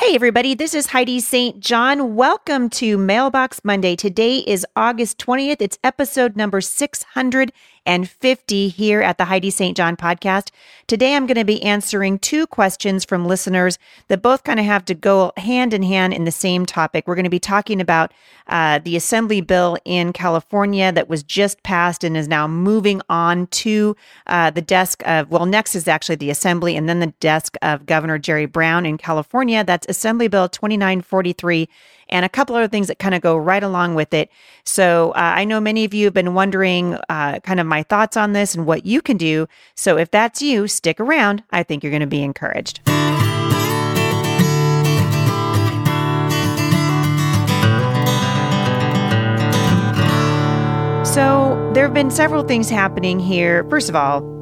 Hey, everybody, this is Heidi St. John. Welcome to Mailbox Monday. Today is August 20th. It's episode number 650 here at the Heidi St. John podcast. Today, I'm going to be answering two questions from listeners that both kind of have to go hand in hand in the same topic. We're going to be talking about uh, the assembly bill in California that was just passed and is now moving on to uh, the desk of, well, next is actually the assembly and then the desk of Governor Jerry Brown in California. That's Assembly Bill 2943 and a couple other things that kind of go right along with it. So uh, I know many of you have been wondering uh, kind of my thoughts on this and what you can do. So if that's you, stick around. I think you're going to be encouraged. So there have been several things happening here. First of all,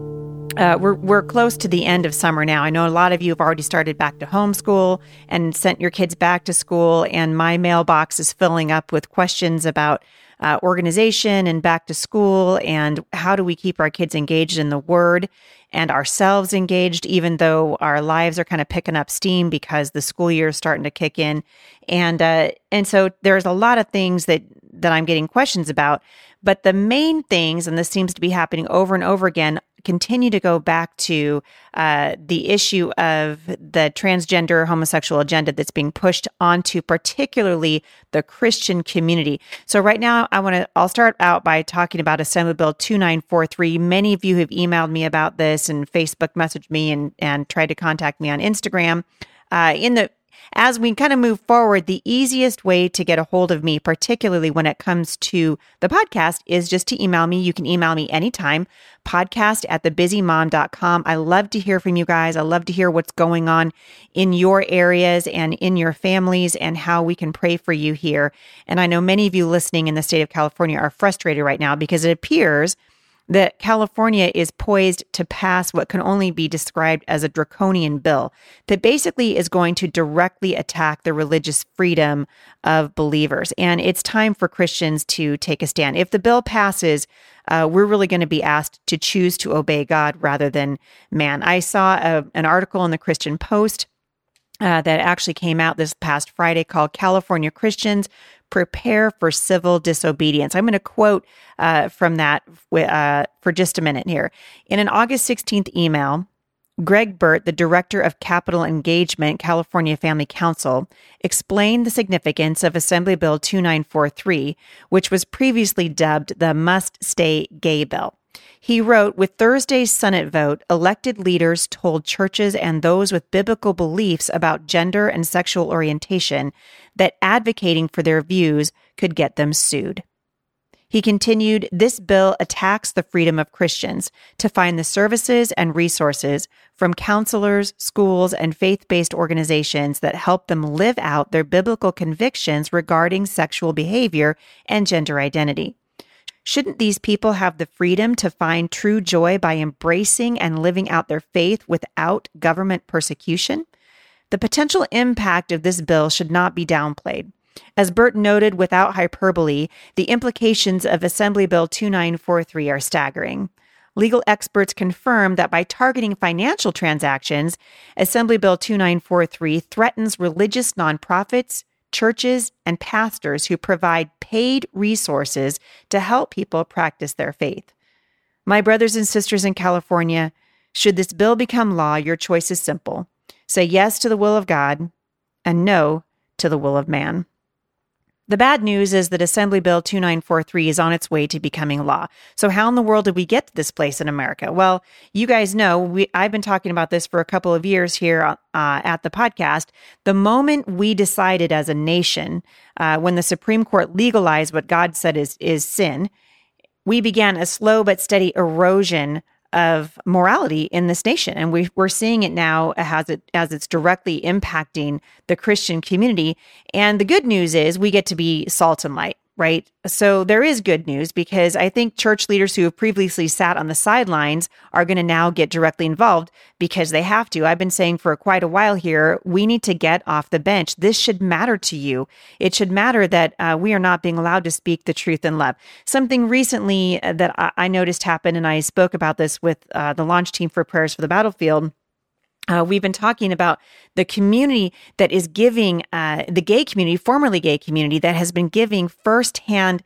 uh, we're we're close to the end of summer now. I know a lot of you have already started back to homeschool and sent your kids back to school, and my mailbox is filling up with questions about uh, organization and back to school and how do we keep our kids engaged in the Word and ourselves engaged, even though our lives are kind of picking up steam because the school year is starting to kick in, and uh, and so there's a lot of things that that I'm getting questions about. But the main things, and this seems to be happening over and over again, continue to go back to uh, the issue of the transgender homosexual agenda that's being pushed onto particularly the Christian community. So right now, I want to. I'll start out by talking about Assembly Bill 2943. Many of you have emailed me about this and Facebook messaged me and and tried to contact me on Instagram. Uh, in the as we kind of move forward, the easiest way to get a hold of me, particularly when it comes to the podcast, is just to email me. You can email me anytime, podcast at thebusymom.com. I love to hear from you guys. I love to hear what's going on in your areas and in your families and how we can pray for you here. And I know many of you listening in the state of California are frustrated right now because it appears that California is poised to pass what can only be described as a draconian bill that basically is going to directly attack the religious freedom of believers. And it's time for Christians to take a stand. If the bill passes, uh, we're really going to be asked to choose to obey God rather than man. I saw a, an article in the Christian Post uh, that actually came out this past Friday called California Christians Prepare for Civil Disobedience. I'm going to quote uh, from that uh, for just a minute here. In an August 16th email, Greg Burt, the director of capital engagement, California Family Council, explained the significance of Assembly Bill 2943, which was previously dubbed the Must Stay Gay Bill. He wrote With Thursday's Senate vote, elected leaders told churches and those with biblical beliefs about gender and sexual orientation that advocating for their views could get them sued. He continued, This bill attacks the freedom of Christians to find the services and resources from counselors, schools, and faith based organizations that help them live out their biblical convictions regarding sexual behavior and gender identity. Shouldn't these people have the freedom to find true joy by embracing and living out their faith without government persecution? The potential impact of this bill should not be downplayed. As Burt noted without hyperbole, the implications of Assembly Bill 2943 are staggering. Legal experts confirm that by targeting financial transactions, Assembly Bill 2943 threatens religious nonprofits, churches, and pastors who provide paid resources to help people practice their faith. My brothers and sisters in California, should this bill become law, your choice is simple. Say yes to the will of God and no to the will of man. The bad news is that Assembly Bill 2943 is on its way to becoming law. So how in the world did we get to this place in America? Well, you guys know we I've been talking about this for a couple of years here uh, at the podcast. The moment we decided as a nation, uh, when the Supreme Court legalized what God said is is sin, we began a slow but steady erosion of morality in this nation. And we, we're seeing it now as it as it's directly impacting the Christian community. And the good news is we get to be salt and light right? So there is good news because I think church leaders who have previously sat on the sidelines are going to now get directly involved because they have to. I've been saying for quite a while here, we need to get off the bench. This should matter to you. It should matter that uh, we are not being allowed to speak the truth in love. Something recently uh, that I, I noticed happen, and I spoke about this with uh, the launch team for Prayers for the Battlefield Uh, we've been talking about the community that is giving, uh, the gay community, formerly gay community, that has been giving firsthand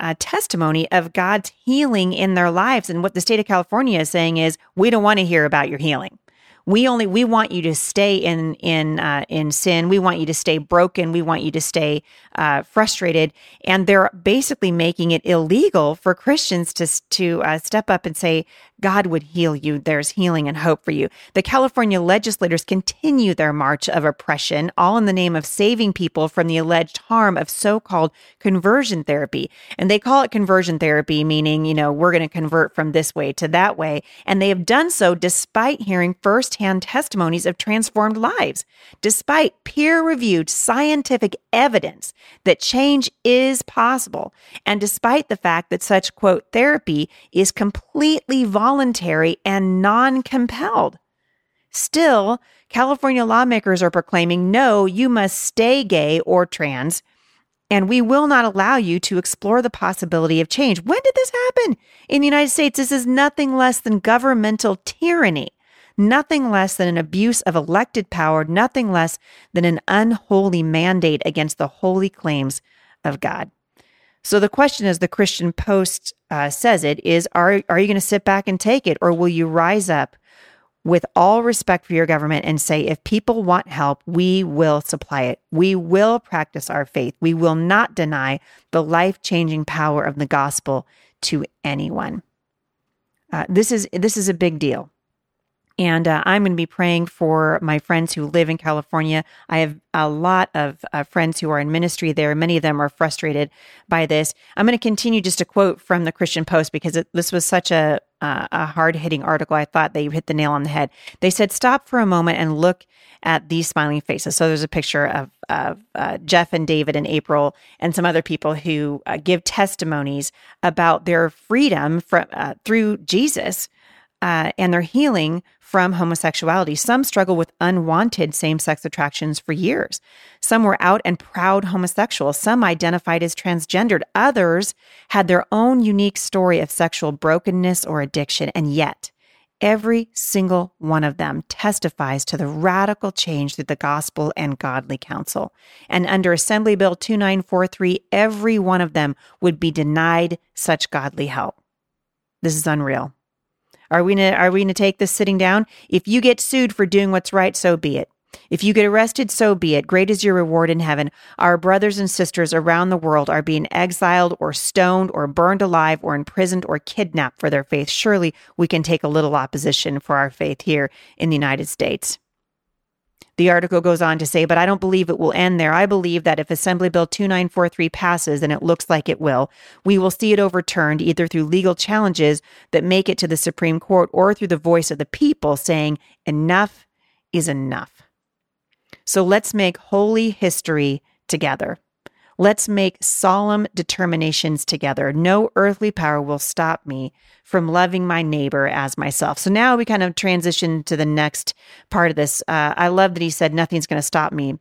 uh, testimony of God's healing in their lives. And what the state of California is saying is, we don't want to hear about your healing. We only we want you to stay in in uh, in sin. We want you to stay broken. We want you to stay uh, frustrated. And they're basically making it illegal for Christians to to uh, step up and say, God would heal you. There's healing and hope for you. The California legislators continue their march of oppression, all in the name of saving people from the alleged harm of so called conversion therapy. And they call it conversion therapy, meaning, you know, we're going to convert from this way to that way. And they have done so despite hearing firsthand testimonies of transformed lives, despite peer reviewed scientific evidence that change is possible, and despite the fact that such quote therapy is completely voluntary and non compelled. Still, California lawmakers are proclaiming no, you must stay gay or trans, and we will not allow you to explore the possibility of change. When did this happen? In the United States, this is nothing less than governmental tyranny, nothing less than an abuse of elected power, nothing less than an unholy mandate against the holy claims of God. So the question, as the Christian Post uh, says it, is: Are are you going to sit back and take it, or will you rise up with all respect for your government and say, if people want help, we will supply it. We will practice our faith. We will not deny the life changing power of the gospel to anyone. Uh, this is this is a big deal. And uh, I'm going to be praying for my friends who live in California. I have a lot of uh, friends who are in ministry there. Many of them are frustrated by this. I'm going to continue just a quote from the Christian Post because it, this was such a, uh, a hard hitting article. I thought they hit the nail on the head. They said, Stop for a moment and look at these smiling faces. So there's a picture of, of uh, Jeff and David and April and some other people who uh, give testimonies about their freedom from, uh, through Jesus and their healing from homosexuality. Some struggle with unwanted same sex attractions for years. Some were out and proud homosexuals. Some identified as transgendered. Others had their own unique story of sexual brokenness or addiction. And yet, every single one of them testifies to the radical change through the gospel and godly counsel. And under Assembly Bill 2943, every one of them would be denied such godly help. This is unreal. Are we gonna, are we going to take this sitting down? If you get sued for doing what's right, so be it. If you get arrested, so be it. Great is your reward in heaven. Our brothers and sisters around the world are being exiled or stoned or burned alive or imprisoned or kidnapped for their faith. Surely we can take a little opposition for our faith here in the United States. The article goes on to say, but I don't believe it will end there. I believe that if Assembly Bill 2943 passes, and it looks like it will, we will see it overturned either through legal challenges that make it to the Supreme Court or through the voice of the people saying, enough is enough. So let's make holy history together. Let's make solemn determinations together. No earthly power will stop me from loving my neighbor as myself. So now we kind of transition to the next part of this. Uh, I love that he said, Nothing's going to stop me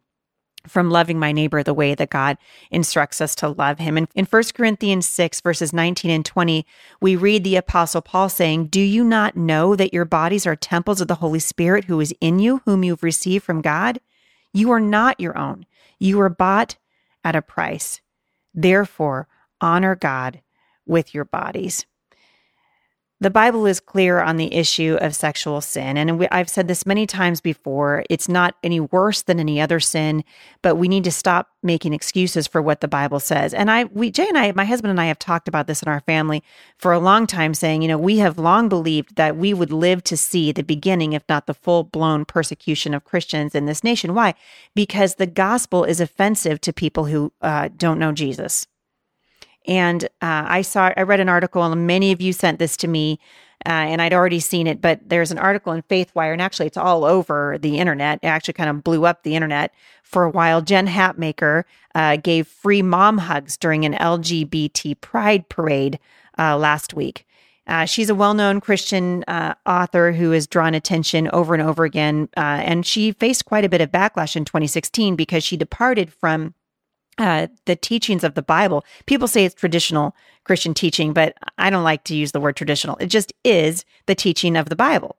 from loving my neighbor the way that God instructs us to love him. And in 1 Corinthians 6, verses 19 and 20, we read the Apostle Paul saying, Do you not know that your bodies are temples of the Holy Spirit who is in you, whom you've received from God? You are not your own. You were bought at a price. Therefore, honor God with your bodies. The Bible is clear on the issue of sexual sin. And I've said this many times before. It's not any worse than any other sin, but we need to stop making excuses for what the Bible says. And I, we, Jay and I, my husband and I have talked about this in our family for a long time, saying, you know, we have long believed that we would live to see the beginning, if not the full blown persecution of Christians in this nation. Why? Because the gospel is offensive to people who uh, don't know Jesus. And uh, I saw, I read an article, and many of you sent this to me, uh, and I'd already seen it. But there's an article in FaithWire, and actually, it's all over the internet. It actually kind of blew up the internet for a while. Jen Hatmaker uh, gave free mom hugs during an LGBT pride parade uh, last week. Uh, she's a well known Christian uh, author who has drawn attention over and over again. Uh, and she faced quite a bit of backlash in 2016 because she departed from uh, the teachings of the Bible. People say it's traditional Christian teaching, but I don't like to use the word traditional. It just is the teaching of the Bible.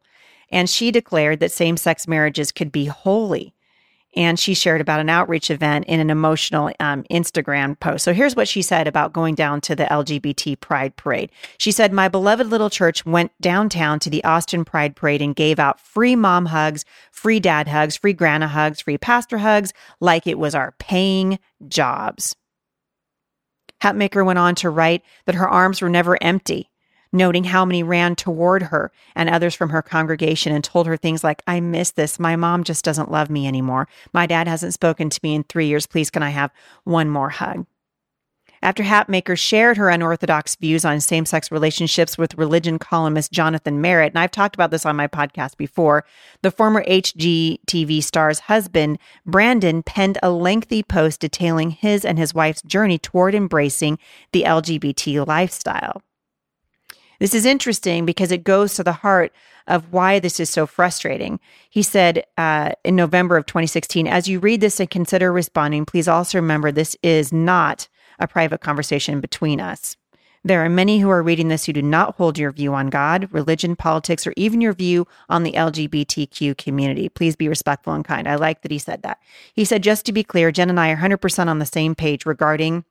And she declared that same sex marriages could be holy and she shared about an outreach event in an emotional um, Instagram post. So here's what she said about going down to the LGBT Pride Parade. She said, My beloved little church went downtown to the Austin Pride Parade and gave out free mom hugs, free dad hugs, free grandma hugs, free pastor hugs, like it was our paying jobs. Hatmaker went on to write that her arms were never empty noting how many ran toward her and others from her congregation and told her things like, I miss this. My mom just doesn't love me anymore. My dad hasn't spoken to me in three years. Please, can I have one more hug? After Hatmaker shared her unorthodox views on same sex relationships with religion columnist Jonathan Merritt, and I've talked about this on my podcast before, the former HGTV star's husband, Brandon, penned a lengthy post detailing his and his wife's journey toward embracing the LGBT lifestyle. This is interesting because it goes to the heart of why this is so frustrating. He said uh, in November of 2016, as you read this and consider responding, please also remember this is not a private conversation between us. There are many who are reading this who do not hold your view on God, religion, politics, or even your view on the LGBTQ community. Please be respectful and kind. I like that he said that. He said, just to be clear, Jen and I are 100% on the same page regarding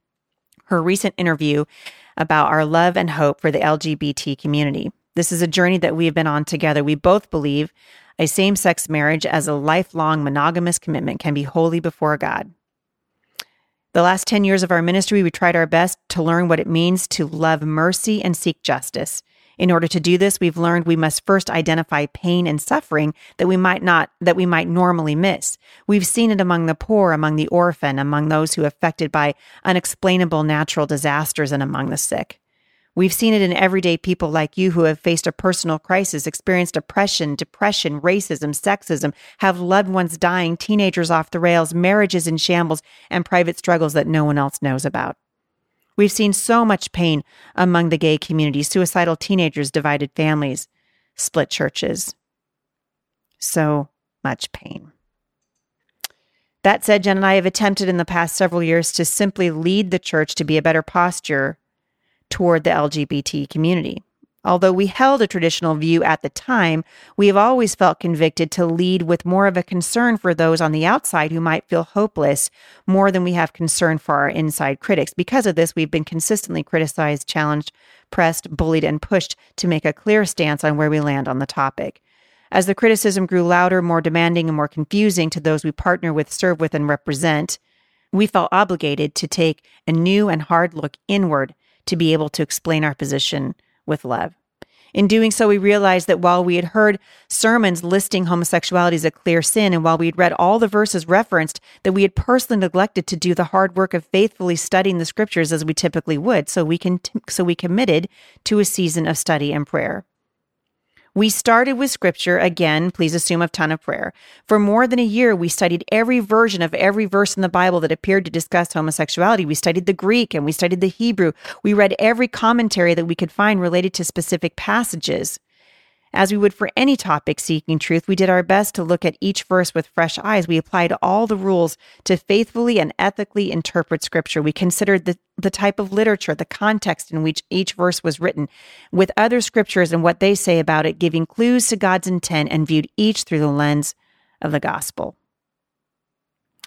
her recent interview about our love and hope for the LGBT community. This is a journey that we have been on together. We both believe a same sex marriage as a lifelong monogamous commitment can be holy before God. The last 10 years of our ministry, we tried our best to learn what it means to love mercy and seek justice. In order to do this, we've learned we must first identify pain and suffering that we might not, that we might normally miss. We've seen it among the poor, among the orphan, among those who are affected by unexplainable natural disasters, and among the sick. We've seen it in everyday people like you who have faced a personal crisis, experienced oppression, depression, racism, sexism, have loved ones dying, teenagers off the rails, marriages in shambles, and private struggles that no one else knows about. We've seen so much pain among the gay community suicidal teenagers, divided families, split churches. So much pain. That said, Jen and I have attempted in the past several years to simply lead the church to be a better posture toward the LGBT community. Although we held a traditional view at the time, we have always felt convicted to lead with more of a concern for those on the outside who might feel hopeless more than we have concern for our inside critics. Because of this, we've been consistently criticized, challenged, pressed, bullied, and pushed to make a clear stance on where we land on the topic. As the criticism grew louder, more demanding, and more confusing to those we partner with, serve with, and represent, we felt obligated to take a new and hard look inward to be able to explain our position with love. In doing so, we realized that while we had heard sermons listing homosexuality as a clear sin, and while we had read all the verses referenced, that we had personally neglected to do the hard work of faithfully studying the scriptures as we typically would. So we can, so we committed to a season of study and prayer. We started with scripture again, please assume a ton of prayer. For more than a year, we studied every version of every verse in the Bible that appeared to discuss homosexuality. We studied the Greek and we studied the Hebrew. We read every commentary that we could find related to specific passages. As we would for any topic seeking truth, we did our best to look at each verse with fresh eyes. We applied all the rules to faithfully and ethically interpret scripture. We considered the, the type of literature, the context in which each verse was written, with other scriptures and what they say about it, giving clues to God's intent and viewed each through the lens of the gospel.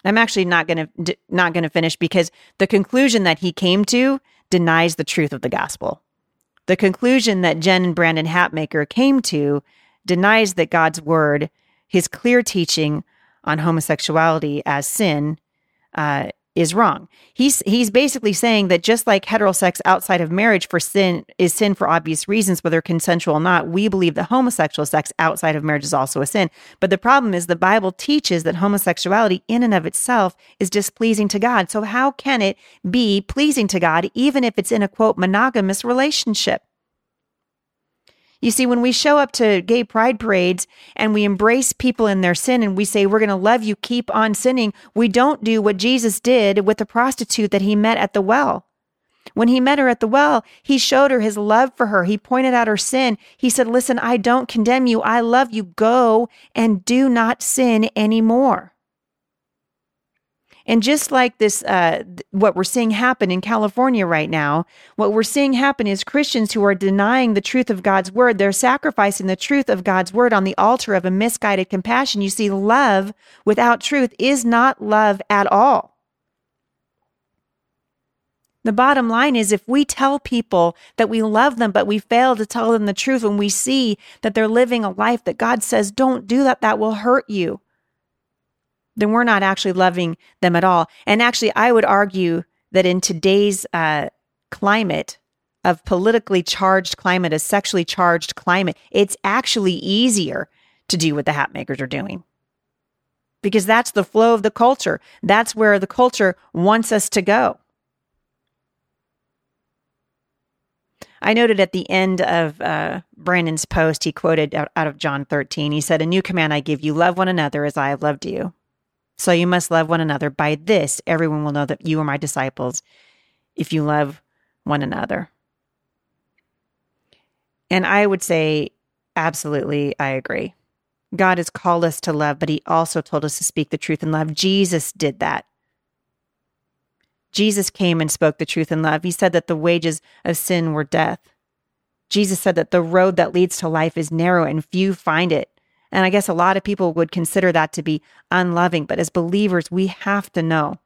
I'm actually not going to not going to finish because the conclusion that he came to denies the truth of the gospel. The conclusion that Jen and Brandon Hatmaker came to denies that God's word, his clear teaching on homosexuality as sin, uh, is wrong. He's he's basically saying that just like heterosex outside of marriage for sin is sin for obvious reasons, whether consensual or not, we believe that homosexual sex outside of marriage is also a sin. But the problem is the Bible teaches that homosexuality in and of itself is displeasing to God. So how can it be pleasing to God even if it's in a quote monogamous relationship? You see, when we show up to gay pride parades and we embrace people in their sin and we say, we're going to love you, keep on sinning, we don't do what Jesus did with the prostitute that he met at the well. When he met her at the well, he showed her his love for her. He pointed out her sin. He said, Listen, I don't condemn you. I love you. Go and do not sin anymore. And just like this, uh, what we're seeing happen in California right now, what we're seeing happen is Christians who are denying the truth of God's word. They're sacrificing the truth of God's word on the altar of a misguided compassion. You see, love without truth is not love at all. The bottom line is if we tell people that we love them, but we fail to tell them the truth when we see that they're living a life that God says, don't do that, that will hurt you, then we're not actually loving them at all. And actually, I would argue that in today's uh, climate, of politically charged climate, a sexually charged climate, it's actually easier to do what the Hatmakers are doing. Because that's the flow of the culture. That's where the culture wants us to go. I noted at the end of uh, Brandon's post, he quoted out, out of John 13. He said, A new command I give you love one another as I have loved you. So you must love one another. By this, everyone will know that you are my disciples if you love one another. And I would say, absolutely, I agree. God has called us to love, but he also told us to speak the truth in love. Jesus did that. Jesus came and spoke the truth in love. He said that the wages of sin were death. Jesus said that the road that leads to life is narrow and few find it. And I guess a lot of people would consider that to be unloving. But as believers, we have to know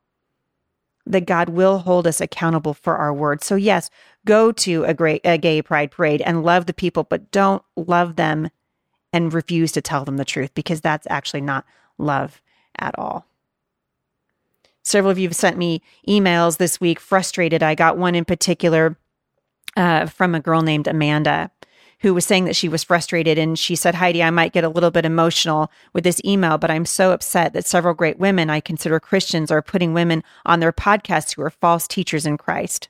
that God will hold us accountable for our words. So, yes, go to a, great, a gay pride parade and love the people, but don't love them and refuse to tell them the truth because that's actually not love at all. Several of you have sent me emails this week, frustrated. I got one in particular uh, from a girl named Amanda who was saying that she was frustrated. And she said, Heidi, I might get a little bit emotional with this email, but I'm so upset that several great women I consider Christians are putting women on their podcasts who are false teachers in Christ.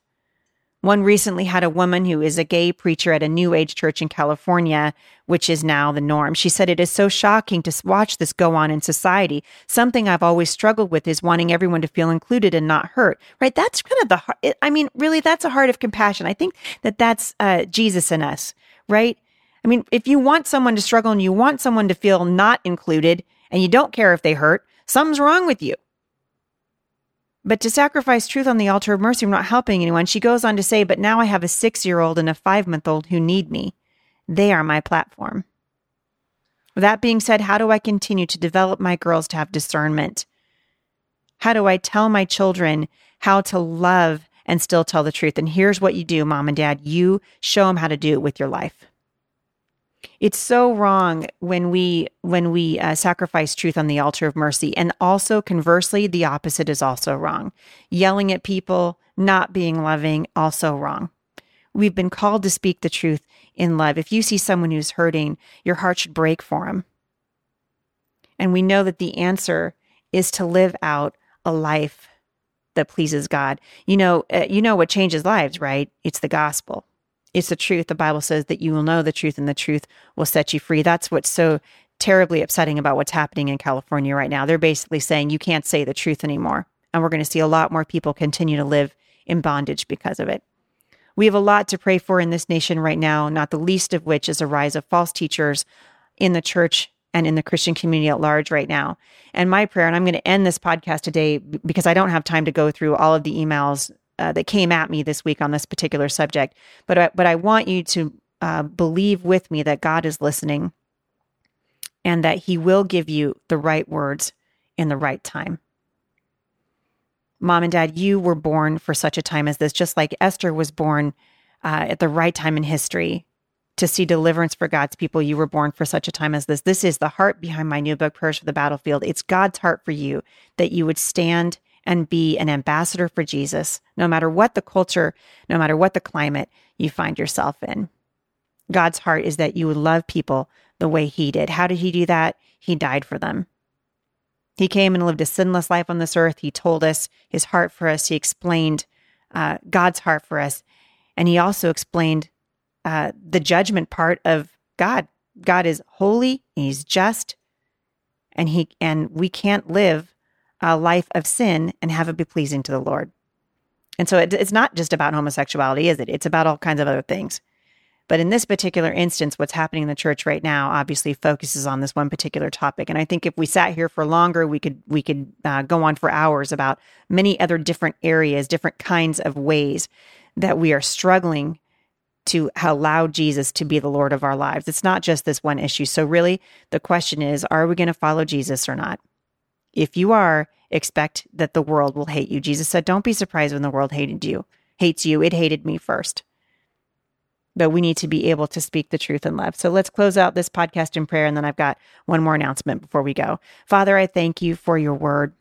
One recently had a woman who is a gay preacher at a New Age church in California, which is now the norm. She said, It is so shocking to watch this go on in society. Something I've always struggled with is wanting everyone to feel included and not hurt, right? That's kind of the, I mean, really, that's a heart of compassion. I think that that's uh, Jesus in us, right? I mean, if you want someone to struggle and you want someone to feel not included and you don't care if they hurt, something's wrong with you. But to sacrifice truth on the altar of mercy, I'm not helping anyone. She goes on to say, But now I have a six year old and a five month old who need me. They are my platform. With that being said, how do I continue to develop my girls to have discernment? How do I tell my children how to love and still tell the truth? And here's what you do, mom and dad you show them how to do it with your life. It's so wrong when we when we uh, sacrifice truth on the altar of mercy, and also conversely, the opposite is also wrong. Yelling at people, not being loving, also wrong. We've been called to speak the truth in love. If you see someone who's hurting, your heart should break for them. And we know that the answer is to live out a life that pleases God. You know, uh, you know what changes lives, right? It's the gospel. It's the truth. The Bible says that you will know the truth and the truth will set you free. That's what's so terribly upsetting about what's happening in California right now. They're basically saying you can't say the truth anymore. And we're going to see a lot more people continue to live in bondage because of it. We have a lot to pray for in this nation right now, not the least of which is a rise of false teachers in the church and in the Christian community at large right now. And my prayer, and I'm going to end this podcast today because I don't have time to go through all of the emails uh, that came at me this week on this particular subject. But I, but I want you to uh, believe with me that God is listening, and that He will give you the right words in the right time. Mom and Dad, you were born for such a time as this, just like Esther was born uh, at the right time in history to see deliverance for God's people. You were born for such a time as this. This is the heart behind my new book, Prayers for the Battlefield. It's God's heart for you that you would stand and be an ambassador for Jesus, no matter what the culture, no matter what the climate you find yourself in. God's heart is that you would love people the way He did. How did He do that? He died for them. He came and lived a sinless life on this earth. He told us His heart for us. He explained uh, God's heart for us. And He also explained uh, the judgment part of God. God is holy, He's just, and He and we can't live a life of sin and have it be pleasing to the Lord. And so it, it's not just about homosexuality, is it? It's about all kinds of other things. But in this particular instance, what's happening in the church right now obviously focuses on this one particular topic. And I think if we sat here for longer, we could we could uh, go on for hours about many other different areas, different kinds of ways that we are struggling to allow Jesus to be the Lord of our lives. It's not just this one issue. So really, the question is, are we going to follow Jesus or not? If you are, expect that the world will hate you. Jesus said, "Don't be surprised when the world hated you." Hates you. It hated me first but we need to be able to speak the truth in love. So let's close out this podcast in prayer. And then I've got one more announcement before we go. Father, I thank you for your word.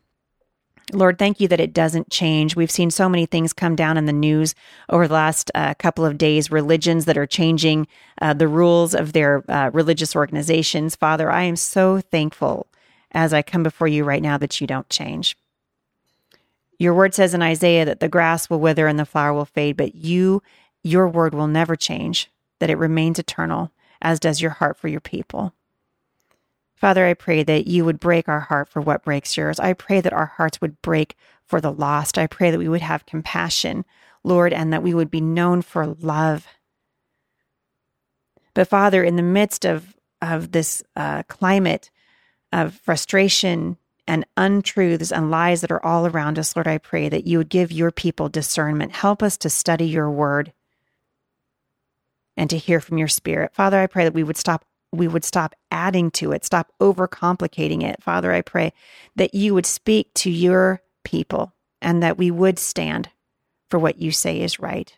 Lord, thank you that it doesn't change. We've seen so many things come down in the news over the last uh, couple of days, religions that are changing uh, the rules of their uh, religious organizations. Father, I am so thankful as I come before you right now that you don't change. Your word says in Isaiah that the grass will wither and the flower will fade, but you your word will never change, that it remains eternal, as does your heart for your people. Father, I pray that you would break our heart for what breaks yours. I pray that our hearts would break for the lost. I pray that we would have compassion, Lord, and that we would be known for love. But Father, in the midst of, of this uh, climate of frustration and untruths and lies that are all around us, Lord, I pray that you would give your people discernment. Help us to study your word and to hear from your spirit. Father, I pray that we would stop we would stop adding to it, stop overcomplicating it. Father, I pray that you would speak to your people and that we would stand for what you say is right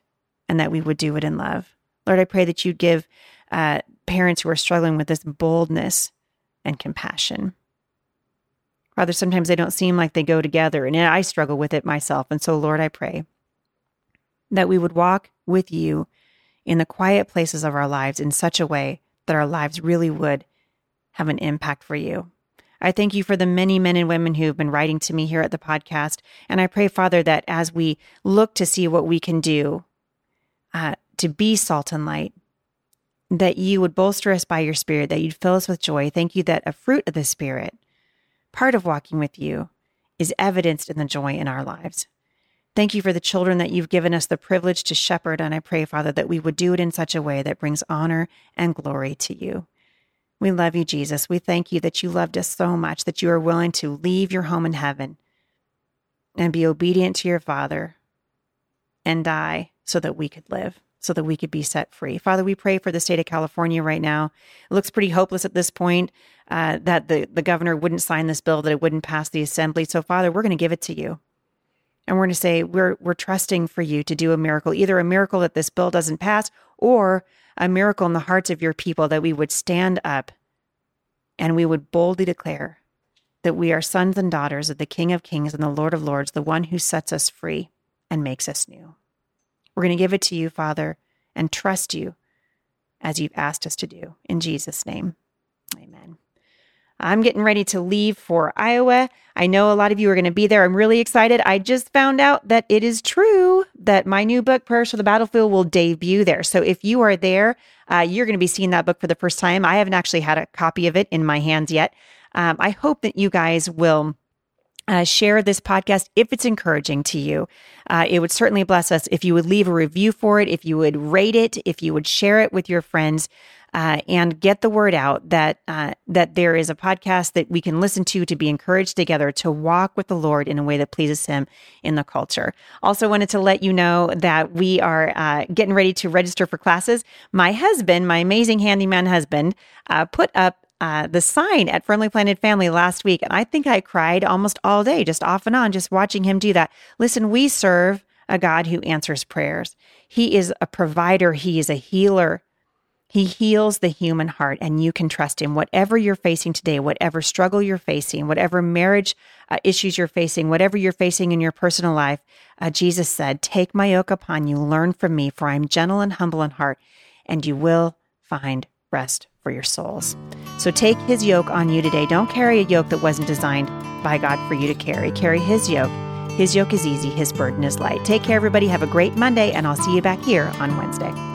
and that we would do it in love. Lord, I pray that you'd give uh, parents who are struggling with this boldness and compassion. Father, sometimes they don't seem like they go together, and I struggle with it myself. And so, Lord, I pray that we would walk with you in the quiet places of our lives in such a way that our lives really would have an impact for you. I thank you for the many men and women who have been writing to me here at the podcast. And I pray, Father, that as we look to see what we can do uh, to be salt and light, that you would bolster us by your spirit, that you'd fill us with joy. Thank you that a fruit of the spirit, part of walking with you, is evidenced in the joy in our lives. Thank you for the children that you've given us the privilege to shepherd. And I pray, Father, that we would do it in such a way that brings honor and glory to you. We love you, Jesus. We thank you that you loved us so much that you are willing to leave your home in heaven and be obedient to your Father and die so that we could live, so that we could be set free. Father, we pray for the state of California right now. It looks pretty hopeless at this point uh, that the, the governor wouldn't sign this bill, that it wouldn't pass the assembly. So, Father, we're going to give it to you and we're going to say we're we're trusting for you to do a miracle either a miracle that this bill doesn't pass or a miracle in the hearts of your people that we would stand up and we would boldly declare that we are sons and daughters of the King of Kings and the Lord of Lords the one who sets us free and makes us new. We're going to give it to you father and trust you as you've asked us to do. In Jesus name amen. I'm getting ready to leave for Iowa. I know a lot of you are going to be there. I'm really excited. I just found out that it is true that my new book, Prayers for the Battlefield, will debut there. So if you are there, uh, you're going to be seeing that book for the first time. I haven't actually had a copy of it in my hands yet. Um, I hope that you guys will. Uh, share this podcast if it's encouraging to you. Uh, it would certainly bless us if you would leave a review for it, if you would rate it, if you would share it with your friends uh, and get the word out that uh, that there is a podcast that we can listen to to be encouraged together to walk with the Lord in a way that pleases Him in the culture. Also, wanted to let you know that we are uh, getting ready to register for classes. My husband, my amazing handyman husband, uh, put up uh, the sign at Firmly Planted Family last week. And I think I cried almost all day, just off and on, just watching him do that. Listen, we serve a God who answers prayers. He is a provider, He is a healer. He heals the human heart, and you can trust Him. Whatever you're facing today, whatever struggle you're facing, whatever marriage uh, issues you're facing, whatever you're facing in your personal life, uh, Jesus said, Take my yoke upon you, learn from me, for I am gentle and humble in heart, and you will find rest for your souls. So take His yoke on you today. Don't carry a yoke that wasn't designed by God for you to carry. Carry His yoke. His yoke is easy, His burden is light. Take care, everybody. Have a great Monday, and I'll see you back here on Wednesday.